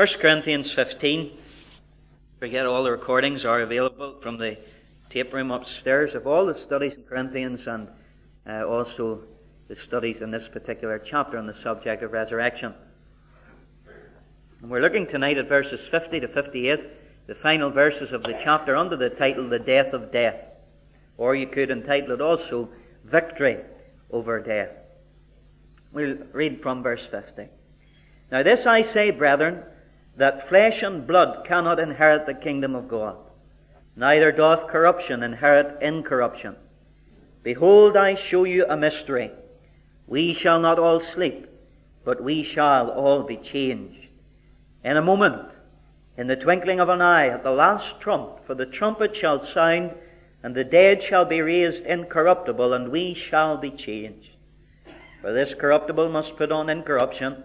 1 Corinthians 15. Forget all the recordings are available from the tape room upstairs of all the studies in Corinthians and uh, also the studies in this particular chapter on the subject of resurrection. And we're looking tonight at verses 50 to 58, the final verses of the chapter under the title The Death of Death. Or you could entitle it also Victory over Death. We'll read from verse 50. Now, this I say, brethren, that flesh and blood cannot inherit the kingdom of God, neither doth corruption inherit incorruption. Behold, I show you a mystery. We shall not all sleep, but we shall all be changed. In a moment, in the twinkling of an eye, at the last trump, for the trumpet shall sound, and the dead shall be raised incorruptible, and we shall be changed. For this corruptible must put on incorruption,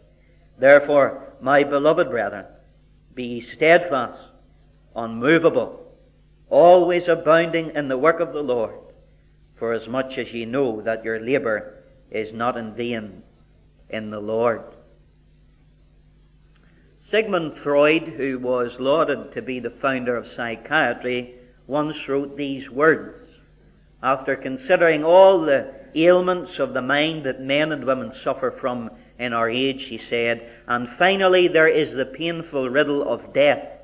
Therefore, my beloved brethren, be steadfast, unmovable, always abounding in the work of the Lord, for as much as ye know that your labour is not in vain in the Lord. Sigmund Freud, who was lauded to be the founder of psychiatry, once wrote these words. After considering all the ailments of the mind that men and women suffer from in our age, he said. And finally, there is the painful riddle of death,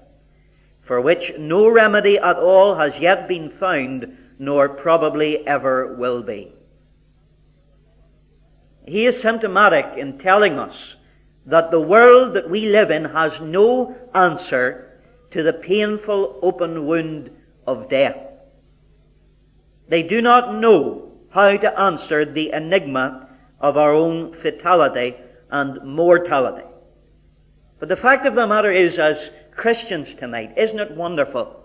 for which no remedy at all has yet been found, nor probably ever will be. He is symptomatic in telling us that the world that we live in has no answer to the painful open wound of death. They do not know how to answer the enigma of our own fatality and mortality. But the fact of the matter is, as Christians tonight, isn't it wonderful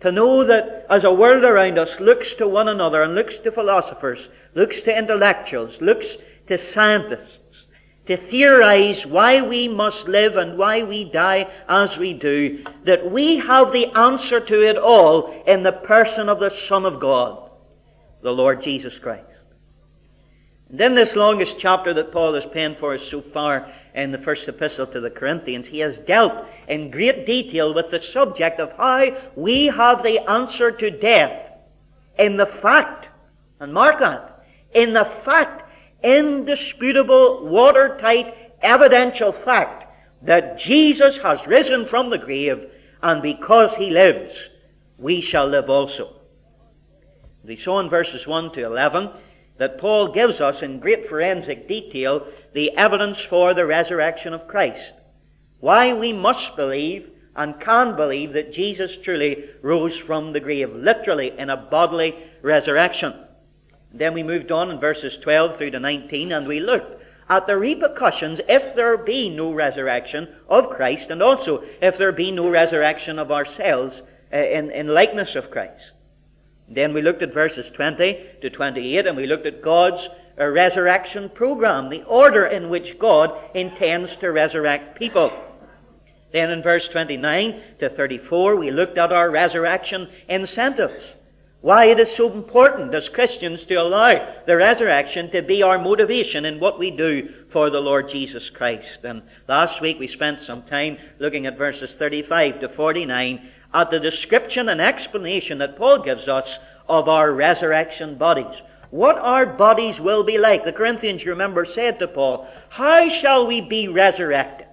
to know that as a world around us looks to one another and looks to philosophers, looks to intellectuals, looks to scientists, to theorize why we must live and why we die as we do, that we have the answer to it all in the person of the Son of God, the Lord Jesus Christ. In this longest chapter that Paul has penned for us so far in the first epistle to the Corinthians, he has dealt in great detail with the subject of how we have the answer to death in the fact, and mark that, in the fact, indisputable, watertight, evidential fact that Jesus has risen from the grave, and because he lives, we shall live also. We saw in verses 1 to 11 that Paul gives us in great forensic detail the evidence for the resurrection of Christ. Why we must believe and can believe that Jesus truly rose from the grave, literally in a bodily resurrection. Then we moved on in verses 12 through to 19 and we looked at the repercussions if there be no resurrection of Christ and also if there be no resurrection of ourselves uh, in, in likeness of Christ. Then we looked at verses 20 to 28 and we looked at God's uh, resurrection program, the order in which God intends to resurrect people. Then in verse 29 to 34, we looked at our resurrection incentives. Why it is so important as Christians to allow the resurrection to be our motivation in what we do for the Lord Jesus Christ. And last week we spent some time looking at verses 35 to 49 at the description and explanation that Paul gives us of our resurrection bodies. What our bodies will be like. The Corinthians, you remember, said to Paul, How shall we be resurrected?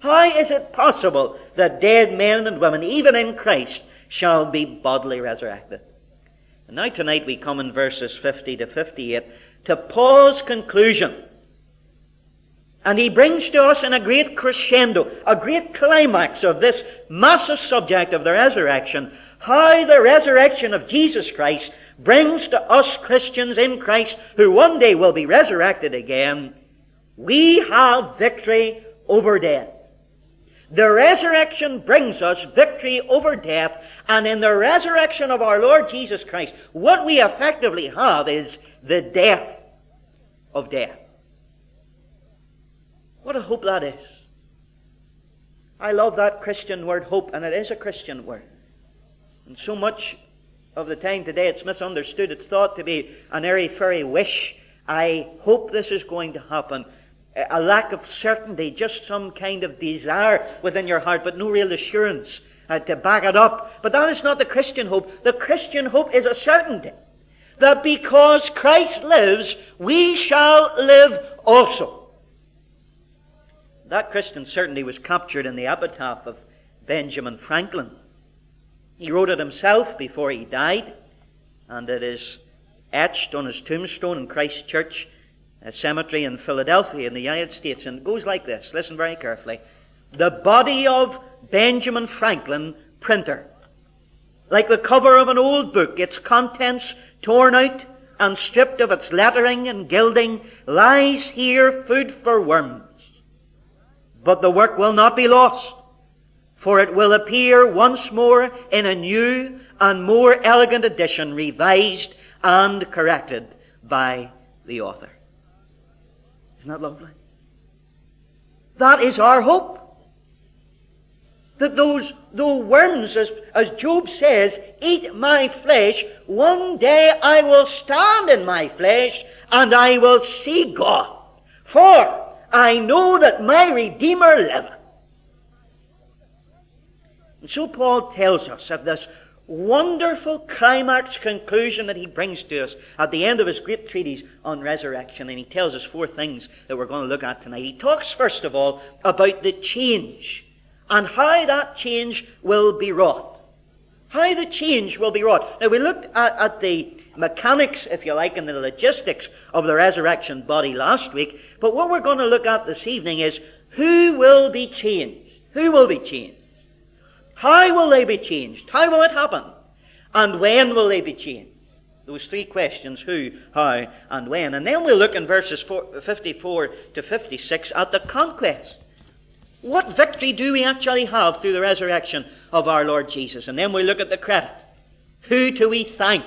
How is it possible that dead men and women, even in Christ, shall be bodily resurrected? And now tonight we come in verses 50 to 58 to Paul's conclusion and he brings to us in a great crescendo, a great climax of this massive subject of the resurrection, how the resurrection of Jesus Christ brings to us Christians in Christ who one day will be resurrected again. We have victory over death. The resurrection brings us victory over death, and in the resurrection of our Lord Jesus Christ, what we effectively have is the death of death. What a hope that is. I love that Christian word hope, and it is a Christian word. And so much of the time today it's misunderstood. It's thought to be an airy fairy wish. I hope this is going to happen a lack of certainty, just some kind of desire within your heart, but no real assurance uh, to back it up. But that is not the Christian hope. The Christian hope is a certainty that because Christ lives, we shall live also. That Christian certainty was captured in the epitaph of Benjamin Franklin. He wrote it himself before he died, and it is etched on his tombstone in Christ Church cemetery in Philadelphia in the United States, and it goes like this. Listen very carefully. The body of Benjamin Franklin, printer. Like the cover of an old book, its contents torn out and stripped of its lettering and gilding, lies here food for worms. But the work will not be lost, for it will appear once more in a new and more elegant edition, revised and corrected by the author. Isn't that lovely? That is our hope. That those, those worms, as, as Job says, eat my flesh, one day I will stand in my flesh and I will see God. For I know that my Redeemer liveth. And so Paul tells us of this wonderful climax conclusion that he brings to us at the end of his great treatise on resurrection. And he tells us four things that we're going to look at tonight. He talks, first of all, about the change and how that change will be wrought. How the change will be wrought. Now, we looked at, at the mechanics, if you like, and the logistics of the resurrection body last week. But what we're going to look at this evening is who will be changed? Who will be changed? How will they be changed? How will it happen? And when will they be changed? Those three questions who, how, and when. And then we'll look in verses 54 to 56 at the conquest. What victory do we actually have through the resurrection of our Lord Jesus? And then we look at the credit. Who do we thank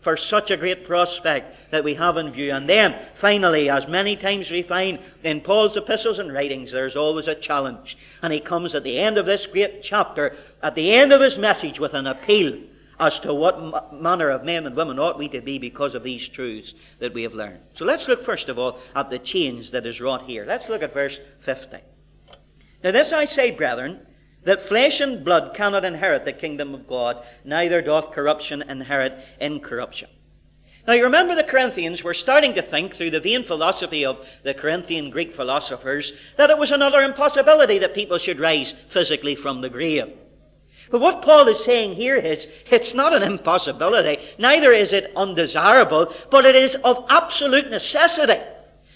for such a great prospect that we have in view. And then, finally, as many times we find in Paul's epistles and writings, there's always a challenge. And he comes at the end of this great chapter, at the end of his message, with an appeal as to what manner of men and women ought we to be because of these truths that we have learned. So let's look first of all at the change that is wrought here. Let's look at verse 50. Now, this I say, brethren, that flesh and blood cannot inherit the kingdom of God, neither doth corruption inherit incorruption. Now you remember the Corinthians were starting to think through the vain philosophy of the Corinthian Greek philosophers that it was another impossibility that people should rise physically from the grave. But what Paul is saying here is, it's not an impossibility, neither is it undesirable, but it is of absolute necessity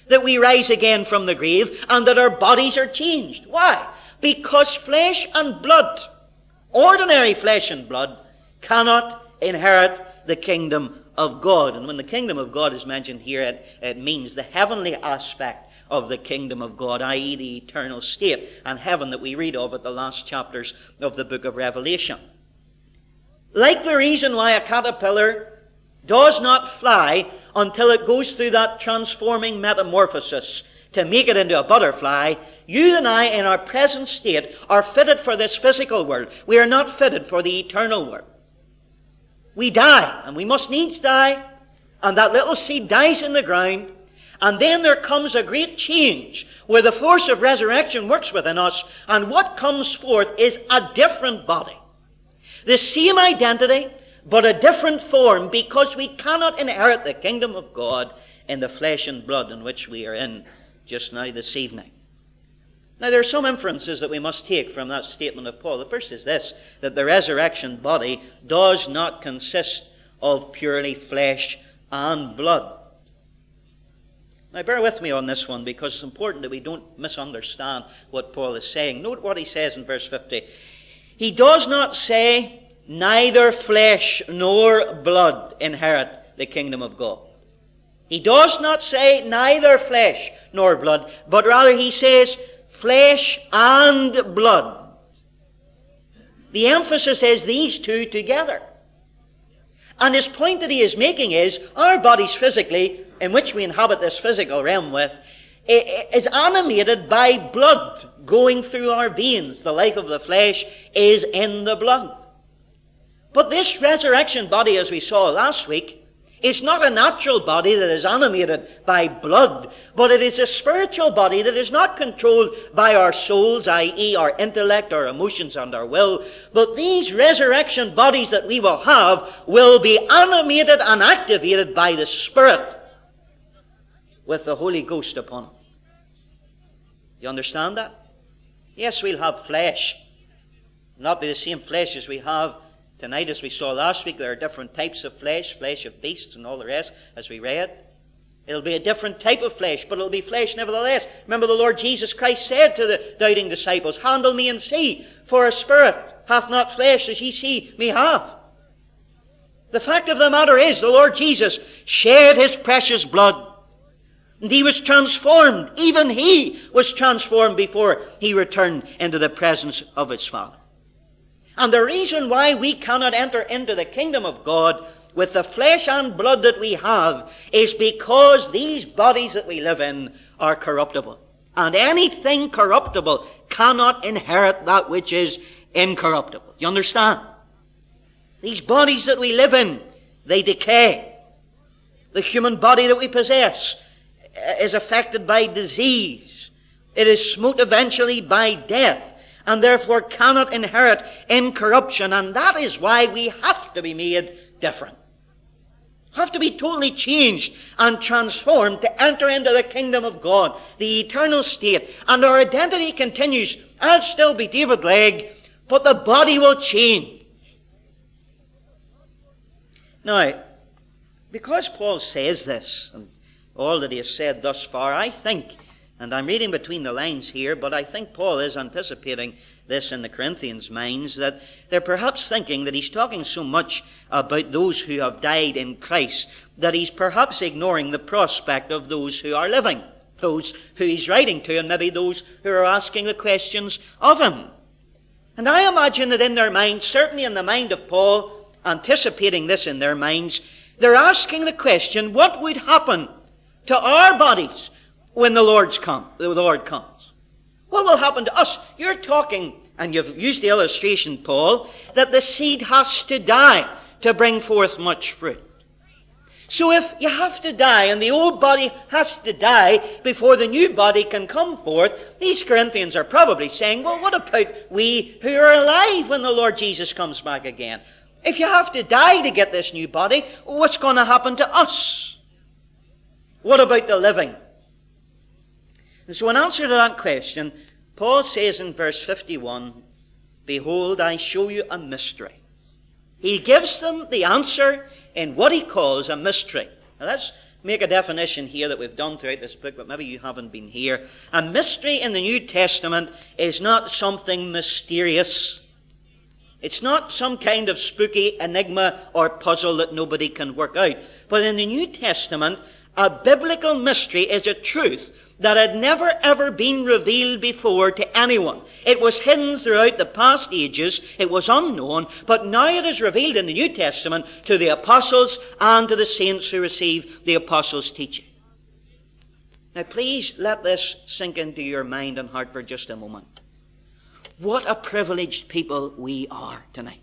that we rise again from the grave and that our bodies are changed. Why? Because flesh and blood, ordinary flesh and blood, cannot inherit the kingdom of God. And when the kingdom of God is mentioned here, it, it means the heavenly aspect of the kingdom of God, i.e., the eternal state and heaven that we read of at the last chapters of the book of Revelation. Like the reason why a caterpillar does not fly until it goes through that transforming metamorphosis to make it into a butterfly, you and I, in our present state, are fitted for this physical world. We are not fitted for the eternal world. We die, and we must needs die, and that little seed dies in the ground, and then there comes a great change where the force of resurrection works within us, and what comes forth is a different body. The same identity, but a different form, because we cannot inherit the kingdom of God in the flesh and blood in which we are in just now this evening. Now, there are some inferences that we must take from that statement of Paul. The first is this that the resurrection body does not consist of purely flesh and blood. Now, bear with me on this one because it's important that we don't misunderstand what Paul is saying. Note what he says in verse 50. He does not say, neither flesh nor blood inherit the kingdom of God. He does not say neither flesh nor blood, but rather he says flesh and blood The emphasis is these two together. And his point that he is making is our bodies physically, in which we inhabit this physical realm with, is animated by blood going through our veins. The life of the flesh is in the blood. But this resurrection body, as we saw last week, is not a natural body that is animated by blood, but it is a spiritual body that is not controlled by our souls, i.e., our intellect, our emotions, and our will. But these resurrection bodies that we will have will be animated and activated by the Spirit with the Holy Ghost upon them. You understand that? Yes, we'll have flesh. Not be the same flesh as we have Tonight, as we saw last week, there are different types of flesh, flesh of beasts and all the rest, as we read. It'll be a different type of flesh, but it'll be flesh nevertheless. Remember the Lord Jesus Christ said to the doubting disciples, Handle me and see, for a spirit hath not flesh as ye see me have. The fact of the matter is, the Lord Jesus shed his precious blood. And he was transformed. Even he was transformed before he returned into the presence of his Father. And the reason why we cannot enter into the kingdom of God with the flesh and blood that we have is because these bodies that we live in are corruptible. And anything corruptible cannot inherit that which is incorruptible. You understand? These bodies that we live in, they decay. The human body that we possess eh, is affected by disease. It is smote eventually by death and therefore cannot inherit incorruption. And that is why we have to be made different. Have to be totally changed and transformed to enter into the kingdom of God, the eternal state. And our identity continues. I'll still be David Legge, but the body will change. Now, because Paul says this, and all that he has said thus far, I think and I'm reading between the lines here, but I think Paul is anticipating this in the Corinthians' minds that they're perhaps thinking that he's talking so much about those who have died in Christ that he's perhaps ignoring the prospect of those who are living, those who he's writing to, and maybe those who are asking the questions of him. And I imagine that in their minds, certainly in the mind of Paul, anticipating this in their minds, they're asking the question what would happen to our bodies when the Lord's come, the Lord comes. What will happen to us? You're talking, and you've used the illustration, Paul, that the seed has to die to bring forth much fruit. So if you have to die and the old body has to die before the new body can come forth, these Corinthians are probably saying, well, what about we who are alive when the Lord Jesus comes back again? If you have to die to get this new body, what's going to happen to us? What about the living? So, in answer to that question, Paul says in verse 51 Behold, I show you a mystery. He gives them the answer in what he calls a mystery. Now, let's make a definition here that we've done throughout this book, but maybe you haven't been here. A mystery in the New Testament is not something mysterious. It's not some kind of spooky enigma or puzzle that nobody can work out. But in the New Testament, a biblical mystery is a truth that had never ever been revealed before to anyone. It was hidden throughout the past ages. It was unknown, but now it is revealed in the New Testament to the apostles and to the saints who receive the apostles' teaching. Now, please let this sink into your mind and heart for just a moment. What a privileged people we are tonight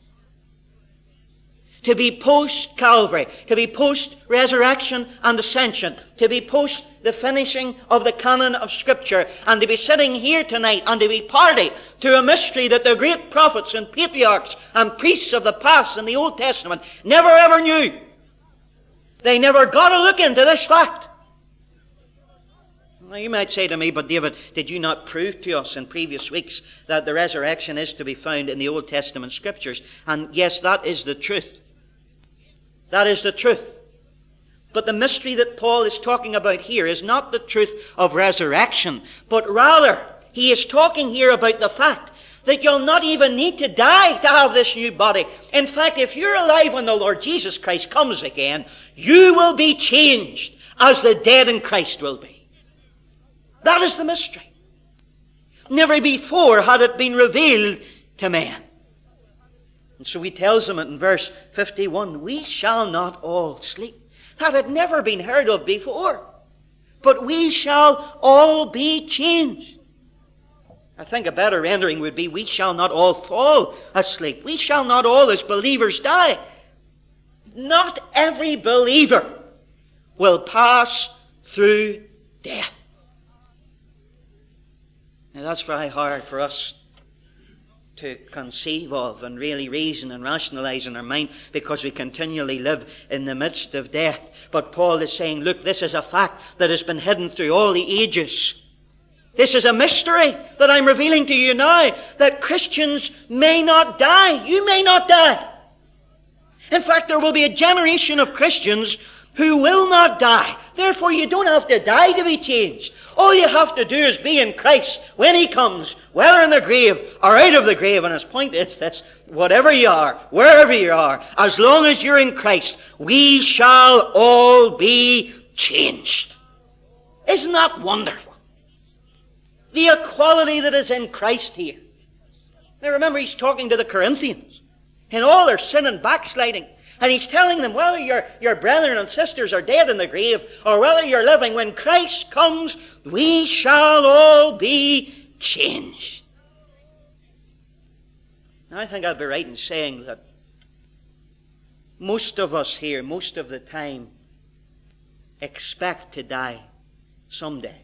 to be post Calvary, to be post resurrection and ascension, to be post the finishing of the canon of Scripture, and to be sitting here tonight and to be party to a mystery that the great prophets and patriarchs and priests of the past in the Old Testament never ever knew. They never got a look into this fact. Now, you might say to me, but David, did you not prove to us in previous weeks that the resurrection is to be found in the Old Testament scriptures? And yes, that is the truth. That is the truth. But the mystery that Paul is talking about here is not the truth of resurrection, but rather he is talking here about the fact that you'll not even need to die to have this new body. In fact, if you're alive when the Lord Jesus Christ comes again, you will be changed as the dead in Christ will be. That is the mystery. Never before had it been revealed to man. And so he tells them in verse 51 We shall not all sleep. That had never been heard of before. But we shall all be changed. I think a better rendering would be we shall not all fall asleep. We shall not all as believers die. Not every believer will pass through death. Now that's very hard for us to conceive of and really reason and rationalize in our mind because we continually live in the midst of death. But Paul is saying, look, this is a fact that has been hidden through all the ages. This is a mystery that I'm revealing to you now that Christians may not die. You may not die. In fact, there will be a generation of Christians who will not die. Therefore, you don't have to die to be changed. All you have to do is be in Christ when He comes, whether in the grave or out of the grave. And his point is this whatever you are, wherever you are, as long as you're in Christ, we shall all be changed. Isn't that wonderful? The equality that is in Christ here. Now remember, he's talking to the Corinthians in all their sin and backsliding. And he's telling them whether your, your brethren and sisters are dead in the grave or whether you're living, when Christ comes, we shall all be changed. Now, I think I'd be right in saying that most of us here, most of the time, expect to die someday.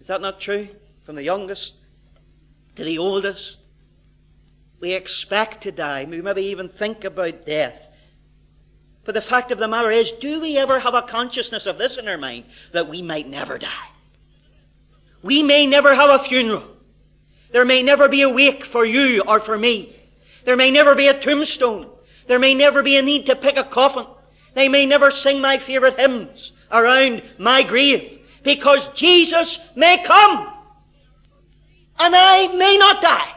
Is that not true? From the youngest to the oldest, we expect to die. We maybe even think about death. But the fact of the matter is, do we ever have a consciousness of this in our mind that we might never die? We may never have a funeral. There may never be a wake for you or for me. There may never be a tombstone. There may never be a need to pick a coffin. They may never sing my favorite hymns around my grave because Jesus may come and I may not die.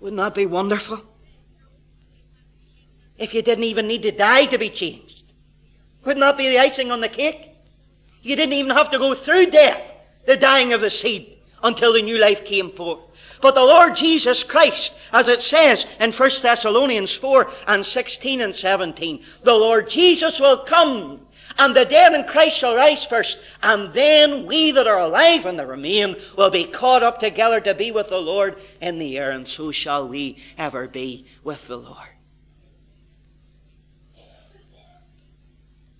Wouldn't that be wonderful? If you didn't even need to die to be changed. Wouldn't that be the icing on the cake? You didn't even have to go through death, the dying of the seed, until the new life came forth. But the Lord Jesus Christ, as it says in 1 Thessalonians 4 and 16 and 17, the Lord Jesus will come and the dead in Christ shall rise first, and then we that are alive and that remain will be caught up together to be with the Lord in the air, and so shall we ever be with the Lord.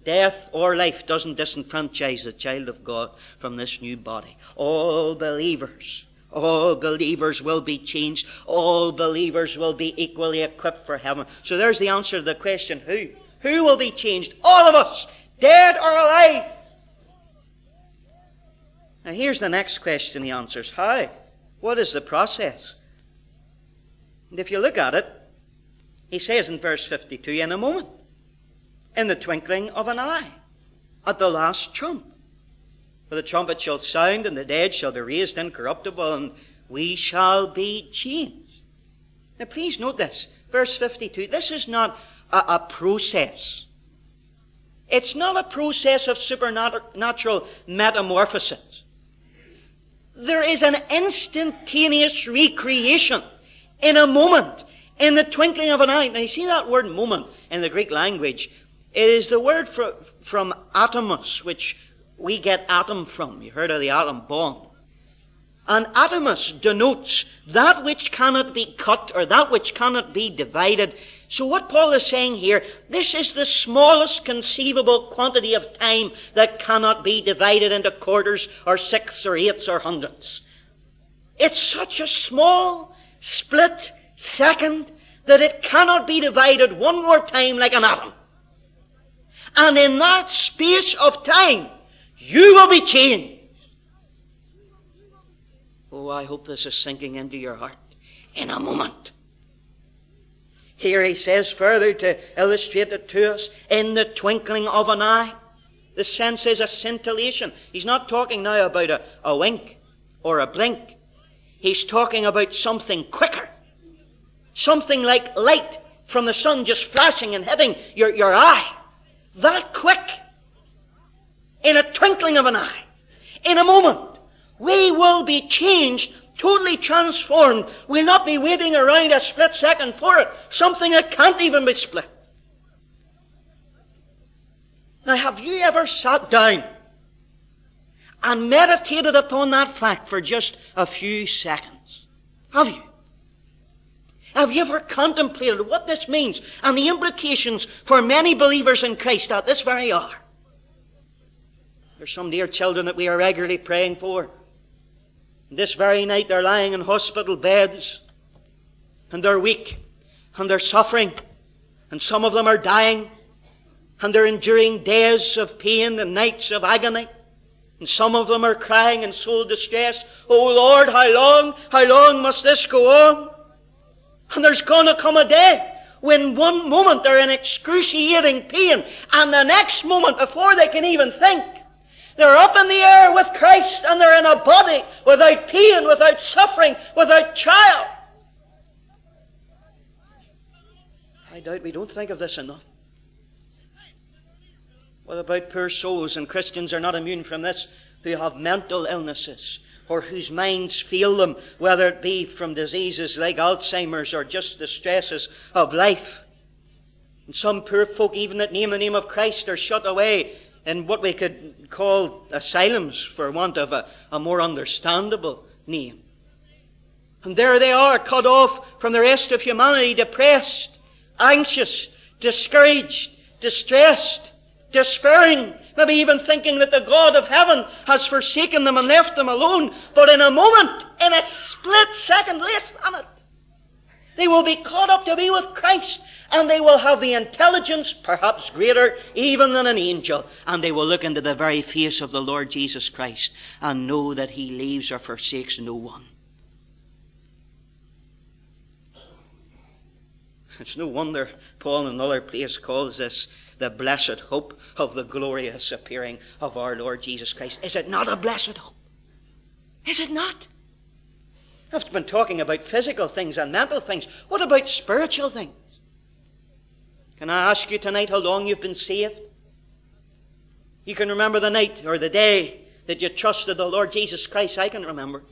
Death or life doesn't disenfranchise the child of God from this new body. All believers, all believers will be changed. All believers will be equally equipped for heaven. So there's the answer to the question who? Who will be changed? All of us dead or alive. Now, here's the next question he answers How? What is the process? And if you look at it, he says in verse 52 in a moment, in the twinkling of an eye, at the last trump. For the trumpet shall sound, and the dead shall be raised incorruptible, and we shall be changed. Now, please note this. Verse 52. This is not a, a process. It's not a process of supernatural metamorphosis. There is an instantaneous recreation in a moment, in the twinkling of an eye. Now, you see that word moment in the Greek language? It is the word for, from atomos, which we get atom from. You heard of the atom bomb. And atomos denotes that which cannot be cut or that which cannot be divided so what Paul is saying here, this is the smallest conceivable quantity of time that cannot be divided into quarters or sixths or eighths or hundredths. It's such a small split second that it cannot be divided one more time like an atom. And in that space of time, you will be changed. Oh, I hope this is sinking into your heart in a moment. Here he says further to illustrate it to us in the twinkling of an eye. The sense is a scintillation. He's not talking now about a, a wink or a blink. He's talking about something quicker. Something like light from the sun just flashing and hitting your, your eye. That quick. In a twinkling of an eye. In a moment. We will be changed totally transformed, we'll not be waiting around a split second for it. Something that can't even be split. Now, have you ever sat down and meditated upon that fact for just a few seconds? Have you? Have you ever contemplated what this means and the implications for many believers in Christ at this very hour? There's some dear children that we are regularly praying for. This very night they're lying in hospital beds and they're weak and they're suffering and some of them are dying and they're enduring days of pain and nights of agony. And some of them are crying in soul distress, Oh Lord, how long, how long must this go on? And there's gonna come a day when one moment they're in excruciating pain, and the next moment, before they can even think, they're up in the air with Christ and they're in a body without pain, without suffering, without trial. I doubt we don't think of this enough. What about poor souls, and Christians are not immune from this, who have mental illnesses, or whose minds fail them, whether it be from diseases like Alzheimer's or just the stresses of life. And some poor folk, even that name the name of Christ, are shut away in what we could call asylums, for want of a, a more understandable name. And there they are, cut off from the rest of humanity, depressed, anxious, discouraged, distressed, despairing, maybe even thinking that the God of heaven has forsaken them and left them alone. But in a moment, in a split second, less on it, they will be caught up to be with Christ and they will have the intelligence, perhaps greater even than an angel, and they will look into the very face of the Lord Jesus Christ and know that he leaves or forsakes no one. It's no wonder Paul in another place calls this the blessed hope of the glorious appearing of our Lord Jesus Christ. Is it not a blessed hope? Is it not? I've been talking about physical things and mental things. What about spiritual things? Can I ask you tonight how long you've been saved? You can remember the night or the day that you trusted the Lord Jesus Christ. I can remember.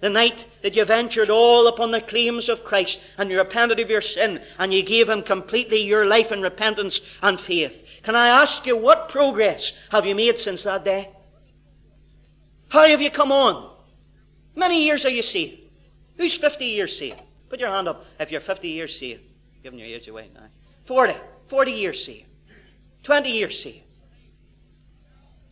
The night that you ventured all upon the claims of Christ and you repented of your sin and you gave Him completely your life in repentance and faith. Can I ask you what progress have you made since that day? How have you come on? Many years are you saved? Who's 50 years saved? Put your hand up if you're 50 years saved. Giving your age away now. 40. 40 years saved. 20 years saved.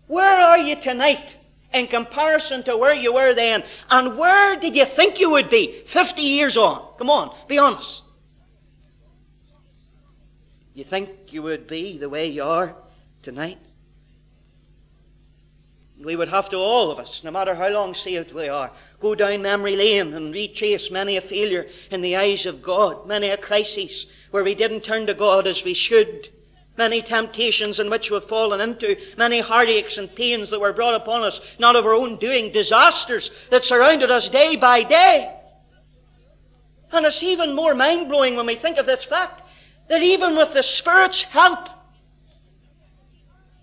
Where are you tonight? in comparison to where you were then. And where did you think you would be 50 years on? Come on, be honest. You think you would be the way you are tonight? We would have to, all of us, no matter how long saved we are, go down memory lane and retrace many a failure in the eyes of God, many a crisis where we didn't turn to God as we should many temptations in which we've fallen into, many heartaches and pains that were brought upon us, not of our own doing, disasters that surrounded us day by day. And it's even more mind blowing when we think of this fact that even with the Spirit's help,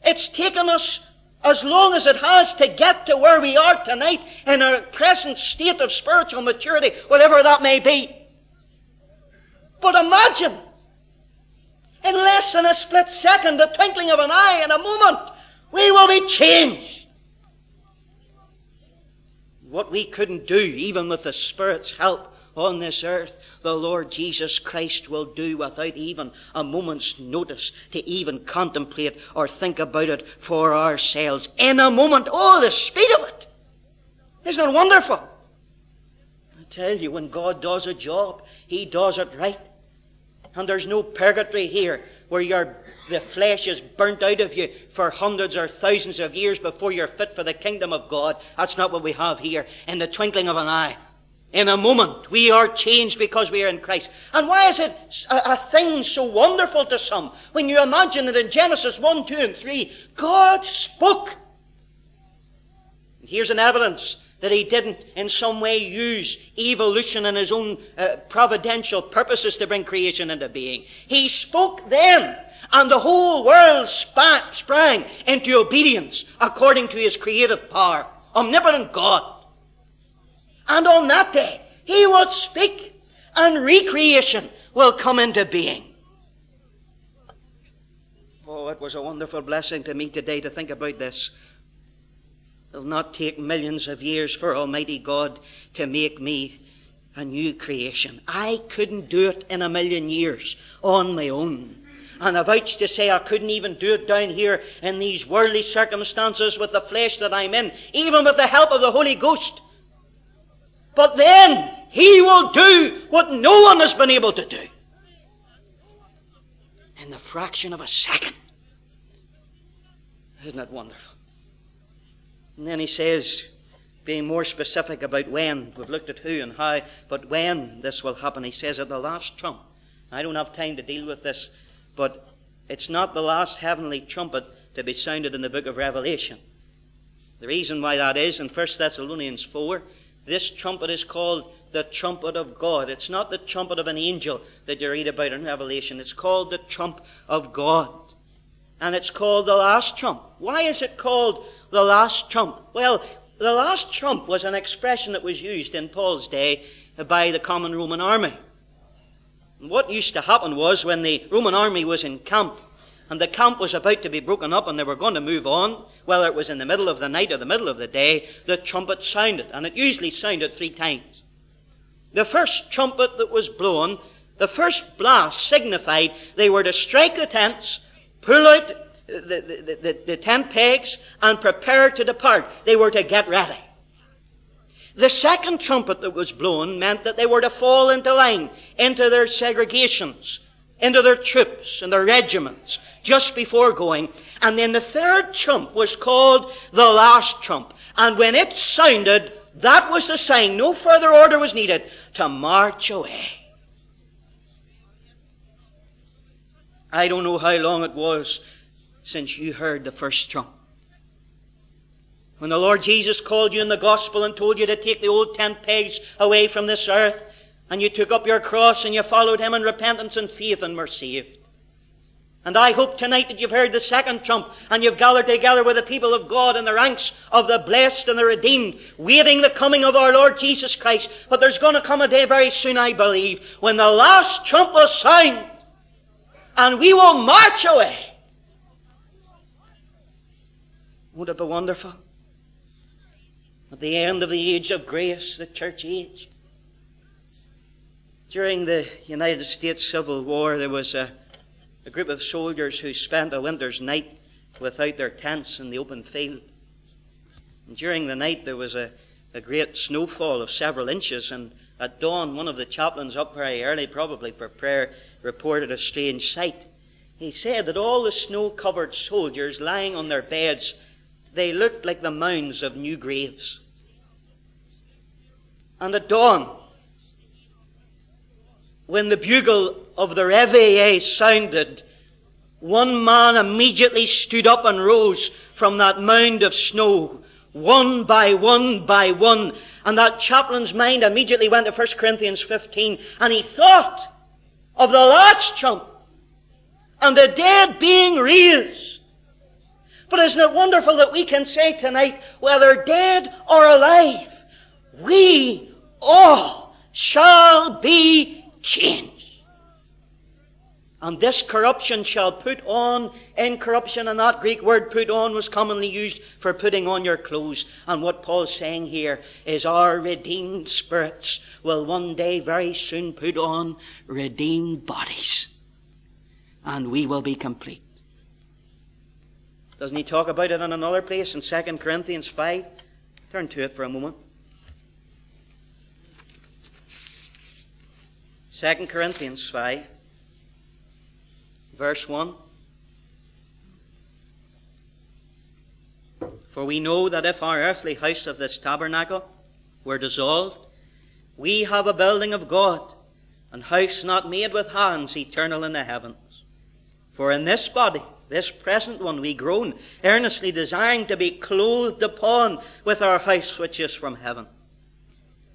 it's taken us as long as it has to get to where we are tonight in our present state of spiritual maturity, whatever that may be. But imagine in less than a split second, the twinkling of an eye, in a moment, we will be changed. What we couldn't do, even with the Spirit's help on this earth, the Lord Jesus Christ will do without even a moment's notice to even contemplate or think about it for ourselves. In a moment, oh, the speed of it! Isn't it wonderful? I tell you, when God does a job, He does it right. And there's no purgatory here where your, the flesh is burnt out of you for hundreds or thousands of years before you're fit for the kingdom of God. That's not what we have here. In the twinkling of an eye. In a moment, we are changed because we are in Christ. And why is it a, a, thing so wonderful to some when you imagine that in Genesis 1, 2, and 3, God spoke? Here's an evidence that he didn't in some way use evolution and his own uh, providential purposes to bring creation into being. He spoke then, and the whole world spat, sprang into obedience according to his creative power. Omnipotent God. And on that day, he will speak and recreation will come into being. Oh, it was a wonderful blessing to me today to think about this. It'll not take millions of years for Almighty God to make me a new creation. I couldn't do it in a million years on my own. And I vouch to say I couldn't even do it down here in these worldly circumstances with the flesh that I'm in, even with the help of the Holy Ghost. But then He will do what no one has been able to do in the fraction of a second. Isn't that wonderful? And then He says, being more specific about when, we've looked at who and how, but when this will happen, He says at the last trump. I don't have time to deal with this, but it's not the last heavenly trumpet to be sounded in the book of Revelation. The reason why that is in 1 Thessalonians 4 this trumpet is called the trumpet of God. It's not the trumpet of an angel that you read about in Revelation. It's called the trump of God. And it's called the last trump. Why is it called the last trump? Well, the last trump was an expression that was used in Paul's day by the common Roman army. What used to happen was when the Roman army was in camp and the camp was about to be broken up and they were going to move on, whether it was in the middle of the night or the middle of the day, the trumpet sounded, and it usually sounded three times. The first trumpet that was blown, the first blast signified they were to strike the tents, pull out the, the, the, the tent pegs, and prepare to depart. They were to get ready. The second trumpet that was blown meant that they were to fall into line, into their segregations, into their troops and their regiments just before going. And then the third trump was called the last trump. And when it sounded, that was the sign, no further order was needed, to march away. I don't know how long it was since you heard the first trump. When the Lord Jesus called you in the gospel and told you to take the old tent pegs away from this earth, and you took up your cross and you followed him in repentance and faith and were saved. And I hope tonight that you've heard the second trump and you've gathered together with the people of God in the ranks of the blessed and the redeemed, waiting the coming of our Lord Jesus Christ. But there's going to come a day very soon, I believe, when the last trump will sound and we will march away. Won't it be wonderful? At the end of the age of grace, the church age, during the United States Civil War, there was a, a group of soldiers who spent a winter's night without their tents in the open field. And during the night, there was a, a great snowfall of several inches, and at dawn, one of the chaplains up very early, probably for prayer, reported a strange sight. He said that all the snow covered soldiers lying on their beds, they looked like the mounds of new graves. And at dawn, when the bugle of the Reveille sounded, one man immediately stood up and rose from that mound of snow, one by one by one. And that chaplain's mind immediately went to 1 Corinthians 15, and he thought of the last trump and the dead being raised. But isn't it wonderful that we can say tonight, whether dead or alive, we all shall be change. And this corruption shall put on incorruption, and that Greek word put on was commonly used for putting on your clothes. And what Paul's saying here is our redeemed spirits will one day very soon put on redeemed bodies. And we will be complete. Doesn't he talk about it in another place in 2 Corinthians 5? Turn to it for a moment. 2 Corinthians 5, verse 1. For we know that if our earthly house of this tabernacle were dissolved, we have a building of God, an house not made with hands, eternal in the heavens. For in this body, this present one, we groan, earnestly desiring to be clothed upon with our house which is from heaven.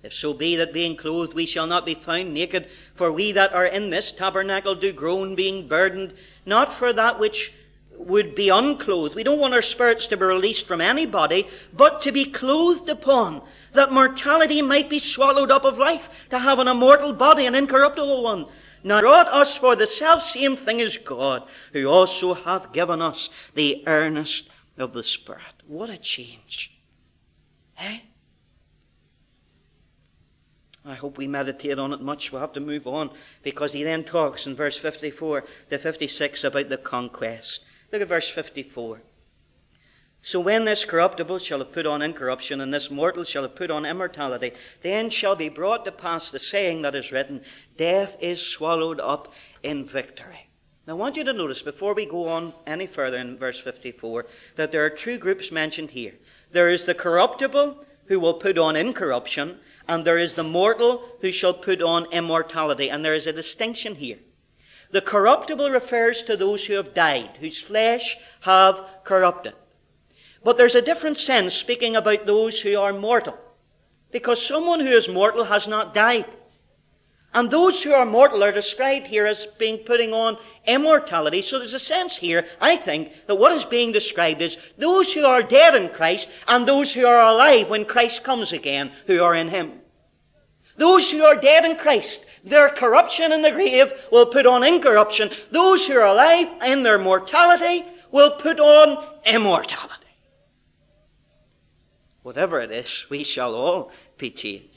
If so be that being clothed we shall not be found naked, for we that are in this tabernacle do groan, being burdened, not for that which would be unclothed. We don't want our spirits to be released from any body, but to be clothed upon, that mortality might be swallowed up of life, to have an immortal body, an incorruptible one. Now brought us for the self same thing as God, who also hath given us the earnest of the Spirit. What a change. Eh? I hope we meditate on it much. We'll have to move on because he then talks in verse 54 to 56 about the conquest. Look at verse 54. So when this corruptible shall have put on incorruption, and this mortal shall have put on immortality, then shall be brought to pass the saying that is written, Death is swallowed up in victory. Now I want you to notice, before we go on any further in verse 54, that there are two groups mentioned here. There is the corruptible who will put on incorruption, and there is the mortal who shall put on immortality. And there is a distinction here. The corruptible refers to those who have died, whose flesh have corrupted. But there's a different sense speaking about those who are mortal. Because someone who is mortal has not died. And those who are mortal are described here as being putting on immortality. So there's a sense here, I think, that what is being described is those who are dead in Christ and those who are alive when Christ comes again, who are in Him. Those who are dead in Christ, their corruption in the grave will put on incorruption. Those who are alive in their mortality will put on immortality. Whatever it is, we shall all be changed.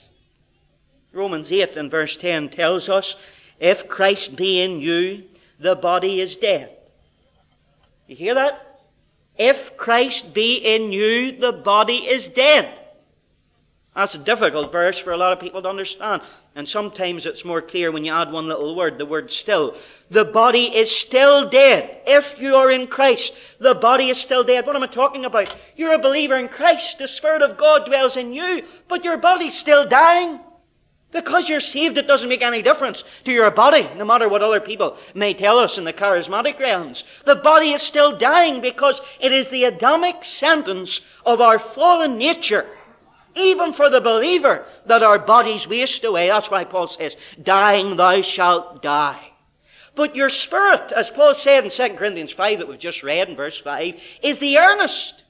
Romans 8 and verse 10 tells us, if Christ be in you, the body is dead. You hear that? If Christ be in you, the body is dead. That's a difficult verse for a lot of people to understand. And sometimes it's more clear when you add one little word, the word still. The body is still dead. If you are in Christ, the body is still dead. What am I talking about? You're a believer in Christ. The Spirit of God dwells in you, but your body's still dying. Because you're saved, it doesn't make any difference to your body, no matter what other people may tell us in the charismatic realms. The body is still dying because it is the Adamic sentence of our fallen nature, even for the believer, that our bodies waste away. That's why Paul says, dying thou shalt die. But your spirit, as Paul said in 2 Corinthians 5 that we've just read in verse 5, is the earnest.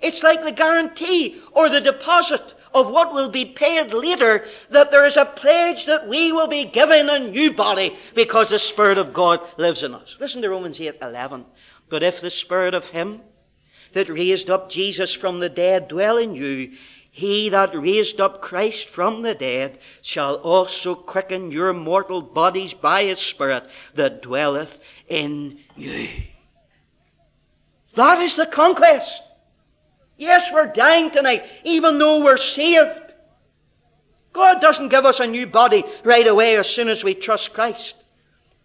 It's like the guarantee or the deposit of what will be paid later, that there is a pledge that we will be given a new body because the Spirit of God lives in us. Listen to Romans 8 11. But if the Spirit of Him that raised up Jesus from the dead dwell in you, he that raised up Christ from the dead shall also quicken your mortal bodies by his Spirit that dwelleth in you. That is the conquest. Yes, we're dying tonight, even though we're saved. God doesn't give us a new body right away as soon as we trust Christ.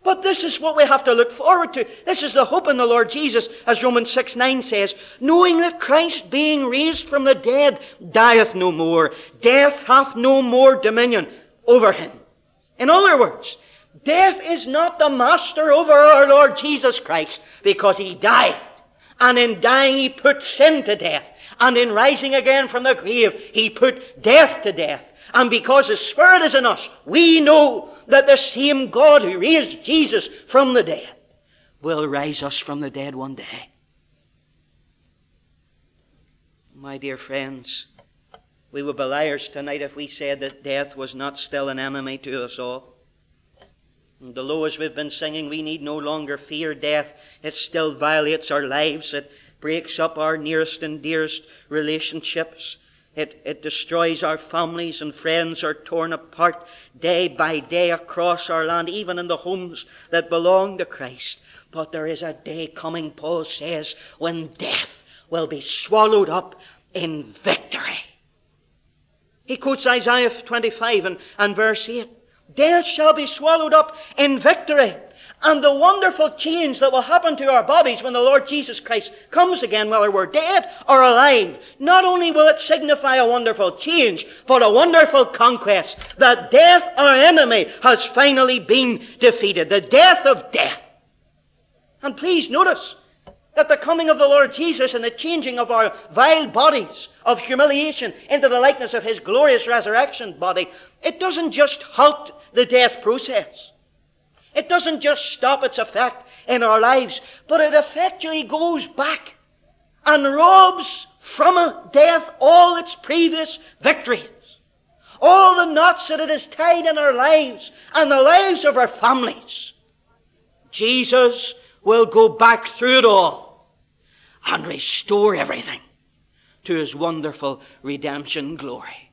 But this is what we have to look forward to. This is the hope in the Lord Jesus, as Romans 6 9 says, knowing that Christ, being raised from the dead, dieth no more. Death hath no more dominion over him. In other words, death is not the master over our Lord Jesus Christ because he died. And in dying, he put sin to death. And in rising again from the grave, he put death to death. And because his Spirit is in us, we know that the same God who raised Jesus from the dead will raise us from the dead one day. My dear friends, we would be liars tonight if we said that death was not still an enemy to us all. And although, as we've been singing, we need no longer fear death, it still violates our lives. It breaks up our nearest and dearest relationships. It, it destroys our families and friends are torn apart day by day across our land, even in the homes that belong to Christ. But there is a day coming, Paul says, when death will be swallowed up in victory. He quotes Isaiah 25 and, and verse 8. Death shall be swallowed up in victory and the wonderful change that will happen to our bodies when the Lord Jesus Christ comes again, whether we're dead or alive. Not only will it signify a wonderful change, but a wonderful conquest. That death, our enemy, has finally been defeated. The death of death. And please notice that the coming of the Lord Jesus and the changing of our vile bodies of humiliation into the likeness of His glorious resurrection body, it doesn't just halt the death process. It doesn't just stop its effect in our lives, but it effectually goes back and robs from death all its previous victories. All the knots that it has tied in our lives and the lives of our families. Jesus will go back through it all and restore everything to his wonderful redemption glory.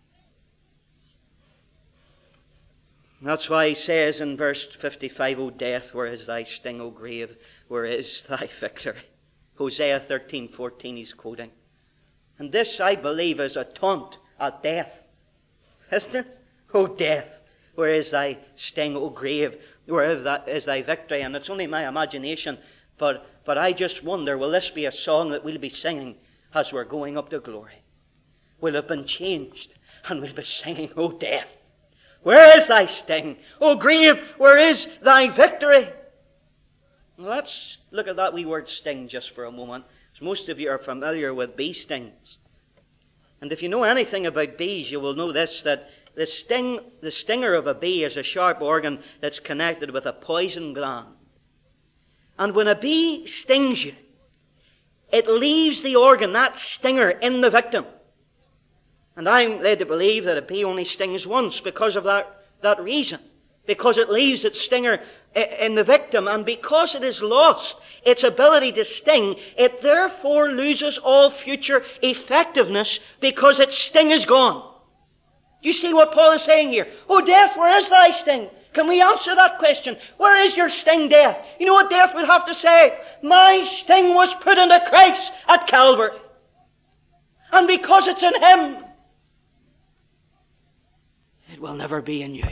That's why he says in verse 55, O death, where is thy sting, O grave, where is thy victory? Hosea 13, 14 he's quoting. And this, I believe, is a taunt at death. Isn't it? O death, where is thy sting, O grave, where is thy victory? And it's only my imagination, but, but I just wonder, will this be a song that we'll be singing as we're going up to glory? We'll have been changed, and we'll be singing, O death, where is thy sting? O grave, where is thy victory? Let's look at that wee word sting just for a moment. As Most of you are familiar with bee stings. And if you know anything about bees, you will know this that the, sting, the stinger of a bee is a sharp organ that's connected with a poison gland. And when a bee stings you, it leaves the organ, that stinger, in the victim. And I'm led to believe that a bee only stings once because of that, that reason. Because it leaves its stinger in the victim, and because it has lost its ability to sting, it therefore loses all future effectiveness because its sting is gone. You see what Paul is saying here? Oh, death, where is thy sting? Can we answer that question? Where is your sting, death? You know what death would have to say? My sting was put into Christ at Calvary. And because it's in Him, it will never be in you.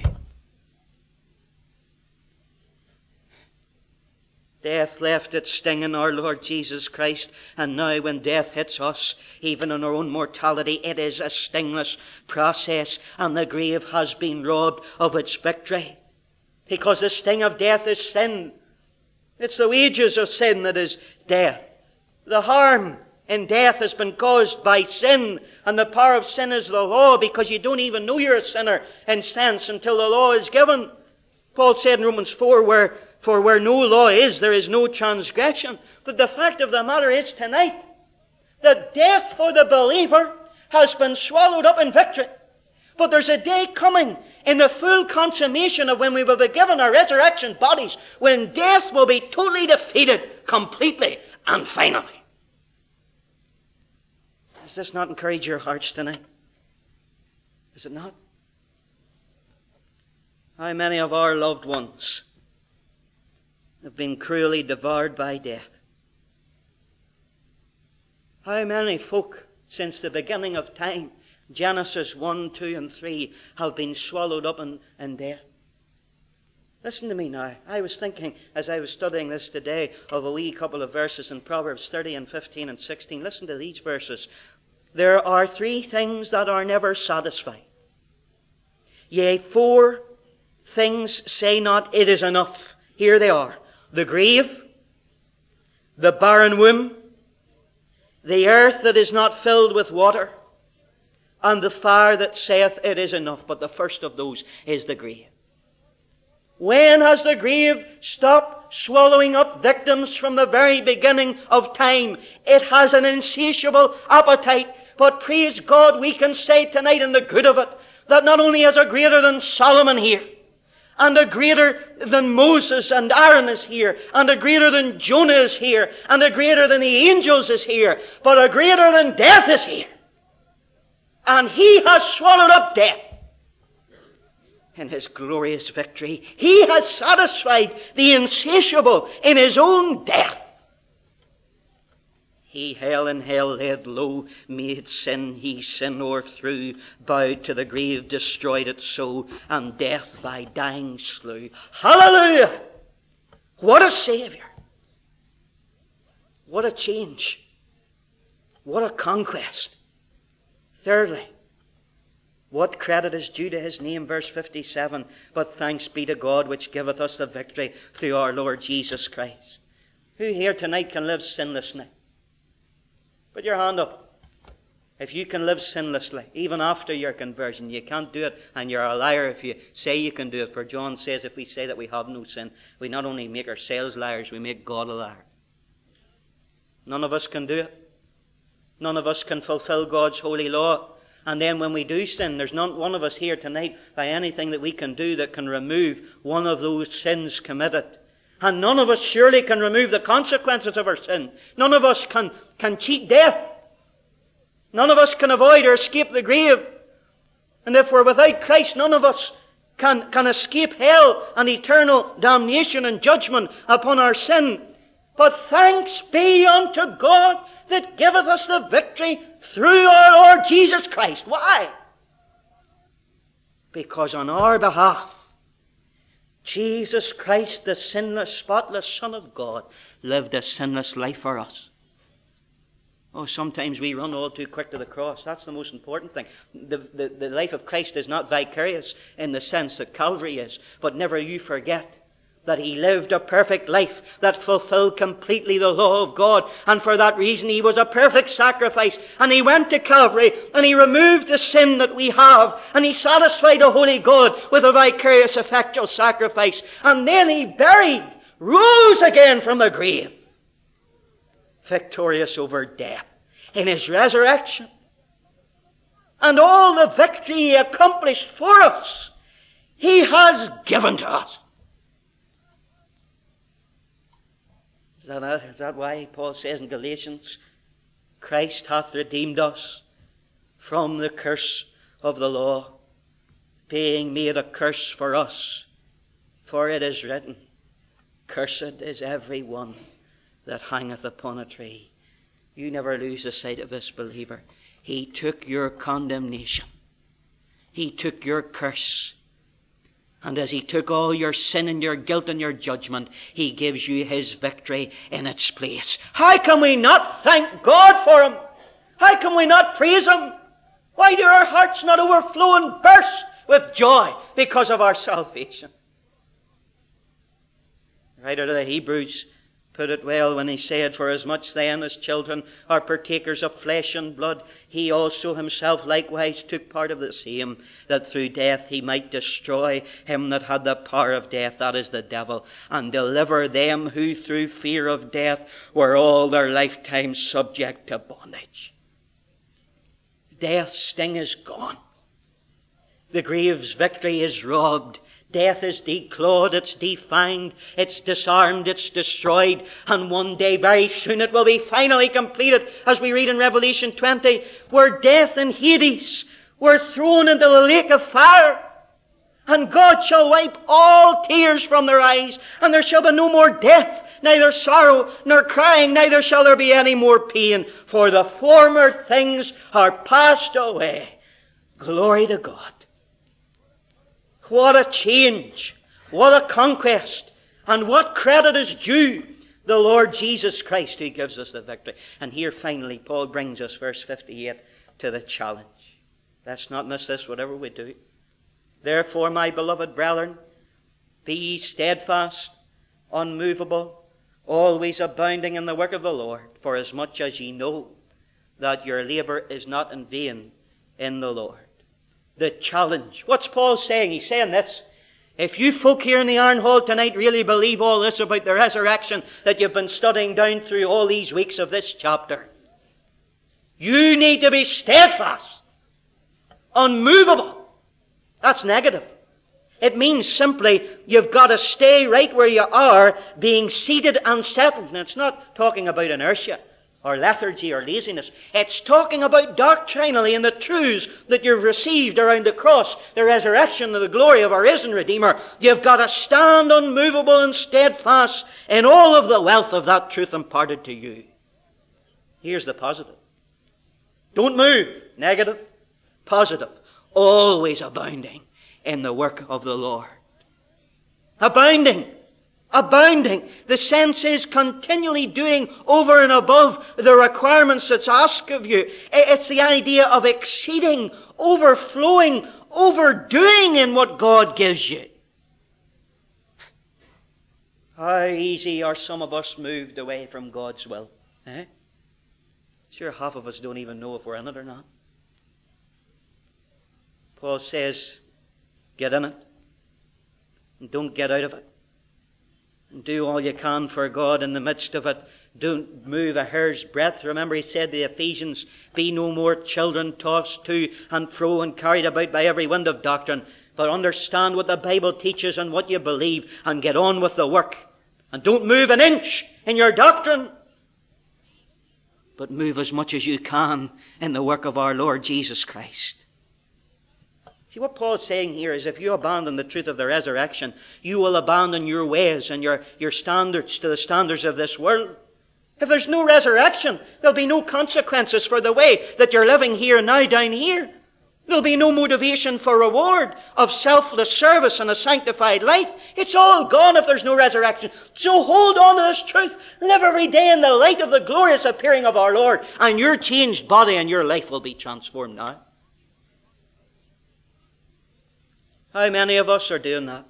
Death left its sting in our Lord Jesus Christ, and now when death hits us, even in our own mortality, it is a stingless process, and the grave has been robbed of its victory. Because the sting of death is sin. It's the wages of sin that is death. The harm in death has been caused by sin, and the power of sin is the law because you don't even know you're a sinner in sense until the law is given. Paul said in Romans 4, where, for where no law is, there is no transgression. But the fact of the matter is tonight that death for the believer has been swallowed up in victory. But there's a day coming in the full consummation of when we will be given our resurrection bodies, when death will be totally defeated completely and finally this not encourage your hearts tonight? Is it not? How many of our loved ones have been cruelly devoured by death? How many folk since the beginning of time, Genesis 1, 2, and 3, have been swallowed up in, in death? Listen to me now. I was thinking, as I was studying this today, of a wee couple of verses in Proverbs 30 and 15 and 16. Listen to these verses. There are three things that are never satisfied. Yea, four things say not, it is enough. Here they are. The grave, the barren womb, the earth that is not filled with water, and the fire that saith it is enough. But the first of those is the grave. When has the grave stopped swallowing up victims from the very beginning of time? It has an insatiable appetite but praise God, we can say tonight in the good of it that not only is a greater than Solomon here, and a greater than Moses and Aaron is here, and a greater than Jonah is here, and a greater than the angels is here, but a greater than death is here. And he has swallowed up death in his glorious victory. He has satisfied the insatiable in his own death. He hell and hell laid low, made sin he sin o'erthrew, bowed to the grave, destroyed it so, and death by dying slew. Hallelujah! What a Saviour! What a change! What a conquest! Thirdly, what credit is due to his name? Verse 57 But thanks be to God which giveth us the victory through our Lord Jesus Christ. Who here tonight can live sinlessly? Put your hand up. If you can live sinlessly, even after your conversion, you can't do it, and you're a liar if you say you can do it. For John says, if we say that we have no sin, we not only make ourselves liars, we make God a liar. None of us can do it. None of us can fulfill God's holy law. And then when we do sin, there's not one of us here tonight by anything that we can do that can remove one of those sins committed. And none of us surely can remove the consequences of our sin. None of us can, can cheat death. None of us can avoid or escape the grave. And if we're without Christ, none of us can, can escape hell and eternal damnation and judgment upon our sin. But thanks be unto God that giveth us the victory through our Lord Jesus Christ. Why? Because on our behalf, Jesus Christ, the sinless, spotless Son of God, lived a sinless life for us. Oh, sometimes we run all too quick to the cross. That's the most important thing. The, the, the life of Christ is not vicarious in the sense that Calvary is, but never you forget that he lived a perfect life that fulfilled completely the law of God. And for that reason, he was a perfect sacrifice. And he went to Calvary and he removed the sin that we have. And he satisfied a holy God with a vicarious, effectual sacrifice. And then he buried, rose again from the grave victorious over death in his resurrection. And all the victory he accomplished for us, he has given to us. Is that, is that why Paul says in Galatians, Christ hath redeemed us from the curse of the law, being made a curse for us? For it is written, Cursed is every one that hangeth upon a tree. You never lose the sight of this believer. He took your condemnation. He took your curse. And as he took all your sin and your guilt and your judgment, he gives you his victory in its place. How can we not thank God for him? How can we not praise him? Why do our hearts not overflow and burst with joy because of our salvation? The writer of the Hebrews put it well when he said, For as much then as children are partakers of flesh and blood, he also himself likewise took part of the same, that through death he might destroy him that had the power of death, that is the devil, and deliver them who through fear of death were all their lifetime subject to bondage. Death's sting is gone. The grave's victory is robbed. Death is declawed, it's defined, it's disarmed, it's destroyed, and one day, very soon, it will be finally completed, as we read in Revelation 20, where death and Hades were thrown into the lake of fire. And God shall wipe all tears from their eyes, and there shall be no more death, neither sorrow nor crying, neither shall there be any more pain, for the former things are passed away. Glory to God. What a change! What a conquest! And what credit is due the Lord Jesus Christ who gives us the victory. And here finally, Paul brings us, verse 58, to the challenge. Let's not miss this, whatever we do. Therefore, my beloved brethren, be ye steadfast, unmovable, always abounding in the work of the Lord, for as much as ye know that your labor is not in vain in the Lord the challenge. What's Paul saying? He's saying this. If you folk here in the Iron Hall tonight really believe all this about the resurrection that you've been studying down through all these weeks of this chapter, you need to be steadfast, unmovable. That's negative. It means simply you've got to stay right where you are, being seated and settled. And it's not talking about inertia or lethargy or laziness. It's talking about doctrinally and the truths that you've received around the cross, the resurrection and the glory of our risen Redeemer. You've got to stand unmovable and steadfast in all of the wealth of that truth imparted to you. Here's the positive. Don't move. Negative. Positive. Always abounding in the work of the Lord. Abounding abounding. The sense is continually doing over and above the requirements that's asked of you. It's the idea of exceeding, overflowing, overdoing in what God gives you. How easy are some of us moved away from God's will? Eh? Sure, half of us don't even know if we're in it or not. Paul says, get in it. And don't get out of it. Do all you can for God in the midst of it. Don't move a hair's breadth. Remember, he said to the Ephesians, Be no more children tossed to and fro and carried about by every wind of doctrine, but understand what the Bible teaches and what you believe and get on with the work. And don't move an inch in your doctrine, but move as much as you can in the work of our Lord Jesus Christ. See, what Paul's saying here is if you abandon the truth of the resurrection, you will abandon your ways and your, your standards to the standards of this world. If there's no resurrection, there'll be no consequences for the way that you're living here now down here. There'll be no motivation for reward of selfless service and a sanctified life. It's all gone if there's no resurrection. So hold on to this truth. Live every day in the light of the glorious appearing of our Lord, and your changed body and your life will be transformed now. How many of us are doing that?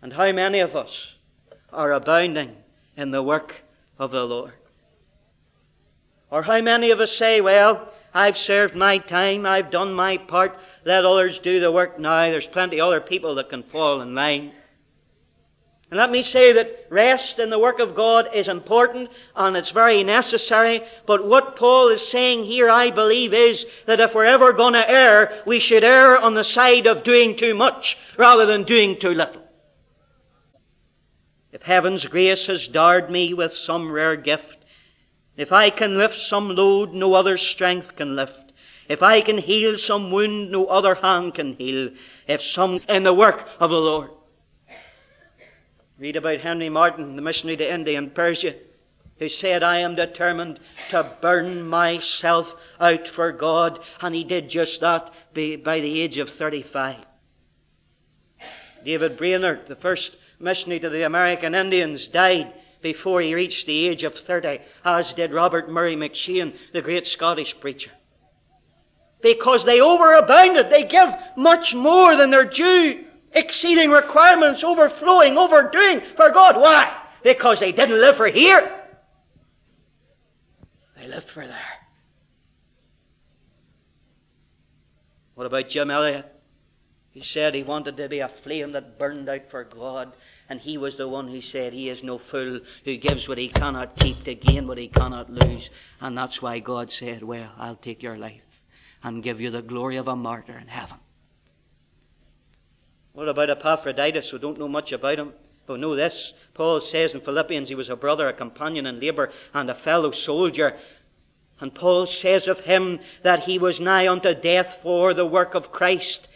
And how many of us are abounding in the work of the Lord? Or how many of us say, well, I've served my time, I've done my part, let others do the work now. There's plenty other people that can fall in line. And let me say that rest in the work of God is important and it's very necessary. But what Paul is saying here, I believe, is that if we're ever going to err, we should err on the side of doing too much rather than doing too little. If heaven's grace has dowered me with some rare gift, if I can lift some load no other strength can lift, if I can heal some wound no other hand can heal, if some in the work of the Lord, Read about Henry Martyn, the missionary to India and Persia, who said, I am determined to burn myself out for God. And he did just that by the age of 35. David Brainerd, the first missionary to the American Indians, died before he reached the age of 30, as did Robert Murray M'Cheyne, the great Scottish preacher. Because they overabounded, they give much more than their due exceeding requirements, overflowing, overdoing for God. Why? Because they didn't live for here. They lived for there. What about Jim Elliot? He said he wanted to be a flame that burned out for God. And he was the one who said he is no fool who gives what he cannot keep to gain what he cannot lose. And that's why God said, Well, I'll take your life and give you the glory of a martyr in heaven. What about Epaphroditus? We don't know much about him. But know this. Paul says in Philippians he was a brother, a companion in labour, and a fellow soldier. And Paul says of him that he was nigh unto death for the work of Christ.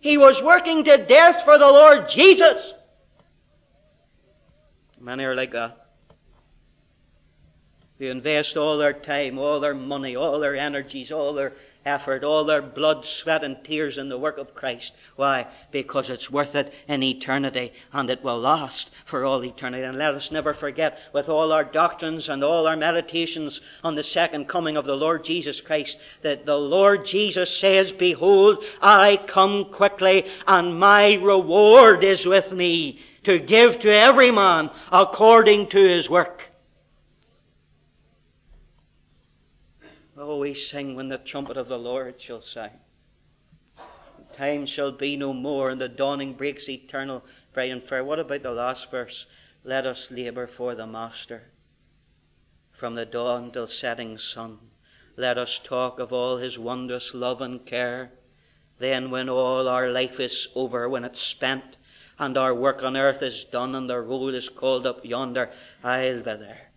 He was working to death for the Lord Jesus. Many are like that. They invest all their time, all their money, all their energies, all their effort, all their blood, sweat, and tears in the work of Christ. Why? Because it's worth it in eternity and it will last for all eternity. And let us never forget, with all our doctrines and all our meditations on the second coming of the Lord Jesus Christ, that the Lord Jesus says, Behold, I come quickly, and my reward is with me to give to every man according to his work. Oh, we sing when the trumpet of the Lord shall sound. Time shall be no more, and the dawning breaks eternal, bright and fair. What about the last verse? Let us labour for the Master. From the dawn till setting sun, let us talk of all his wondrous love and care. Then, when all our life is over, when it's spent, and our work on earth is done, and the roll is called up yonder, I'll be there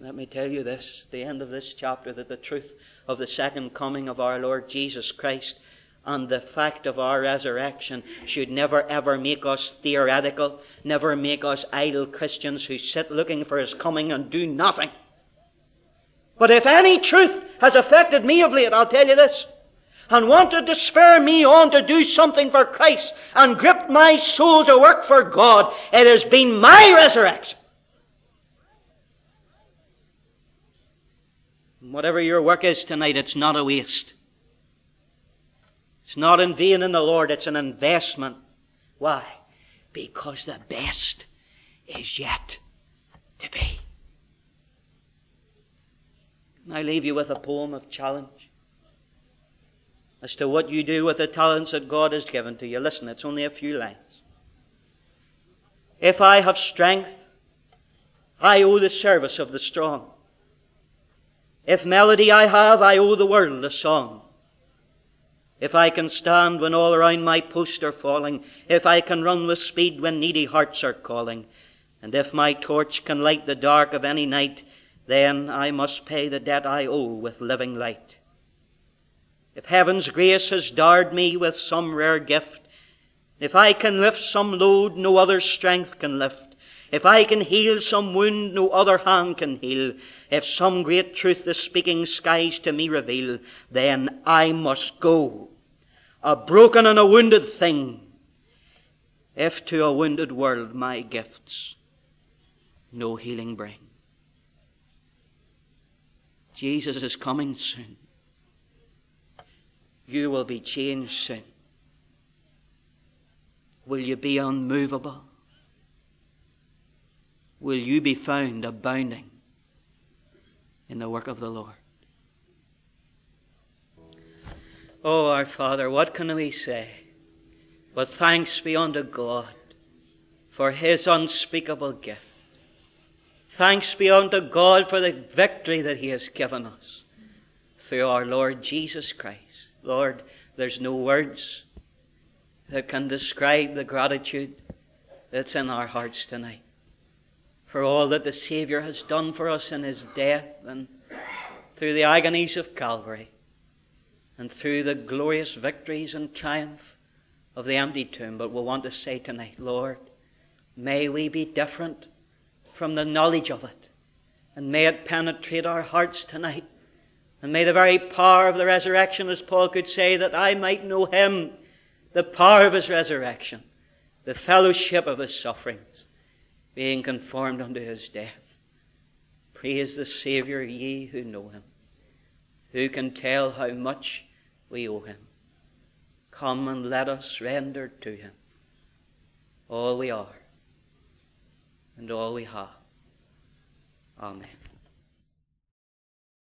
let me tell you this, the end of this chapter, that the truth of the second coming of our Lord Jesus Christ and the fact of our resurrection should never ever make us theoretical, never make us idle Christians who sit looking for His coming and do nothing. But if any truth has affected me of late, I'll tell you this, and wanted to spur me on to do something for Christ and gripped my soul to work for God, it has been my resurrection. Whatever your work is tonight, it's not a waste. It's not in vain in the Lord, it's an investment. Why? Because the best is yet to be. I leave you with a poem of challenge as to what you do with the talents that God has given to you. Listen, it's only a few lines. If I have strength, I owe the service of the strong. If melody I have, I owe the world a song. If I can stand when all around my post are falling, if I can run with speed when needy hearts are calling, and if my torch can light the dark of any night, then I must pay the debt I owe with living light. If heaven's grace has dowered me with some rare gift, if I can lift some load no other strength can lift, if I can heal some wound no other hand can heal, if some great truth the speaking skies to me reveal, then I must go a broken and a wounded thing, if to a wounded world my gifts no healing bring. Jesus is coming soon. You will be changed soon. Will you be unmovable? Will you be found abounding in the work of the Lord? Oh, our Father, what can we say? But thanks be unto God for his unspeakable gift. Thanks be unto God for the victory that he has given us through our Lord Jesus Christ. Lord, there's no words that can describe the gratitude that's in our hearts tonight for all that the Savior has done for us in his death and through the agonies of Calvary and through the glorious victories and triumph of the empty tomb. But we want to say tonight, Lord, may we be different from the knowledge of it. And may it penetrate our hearts tonight. And may the very power of the resurrection, as Paul could say, that I might know him, the power of his resurrection, the fellowship of his sufferings, being conformed unto his death. Praise the Saviour, ye who know him. Who can tell how much we owe him? Come and let us render to him all we are and all we have. Amen.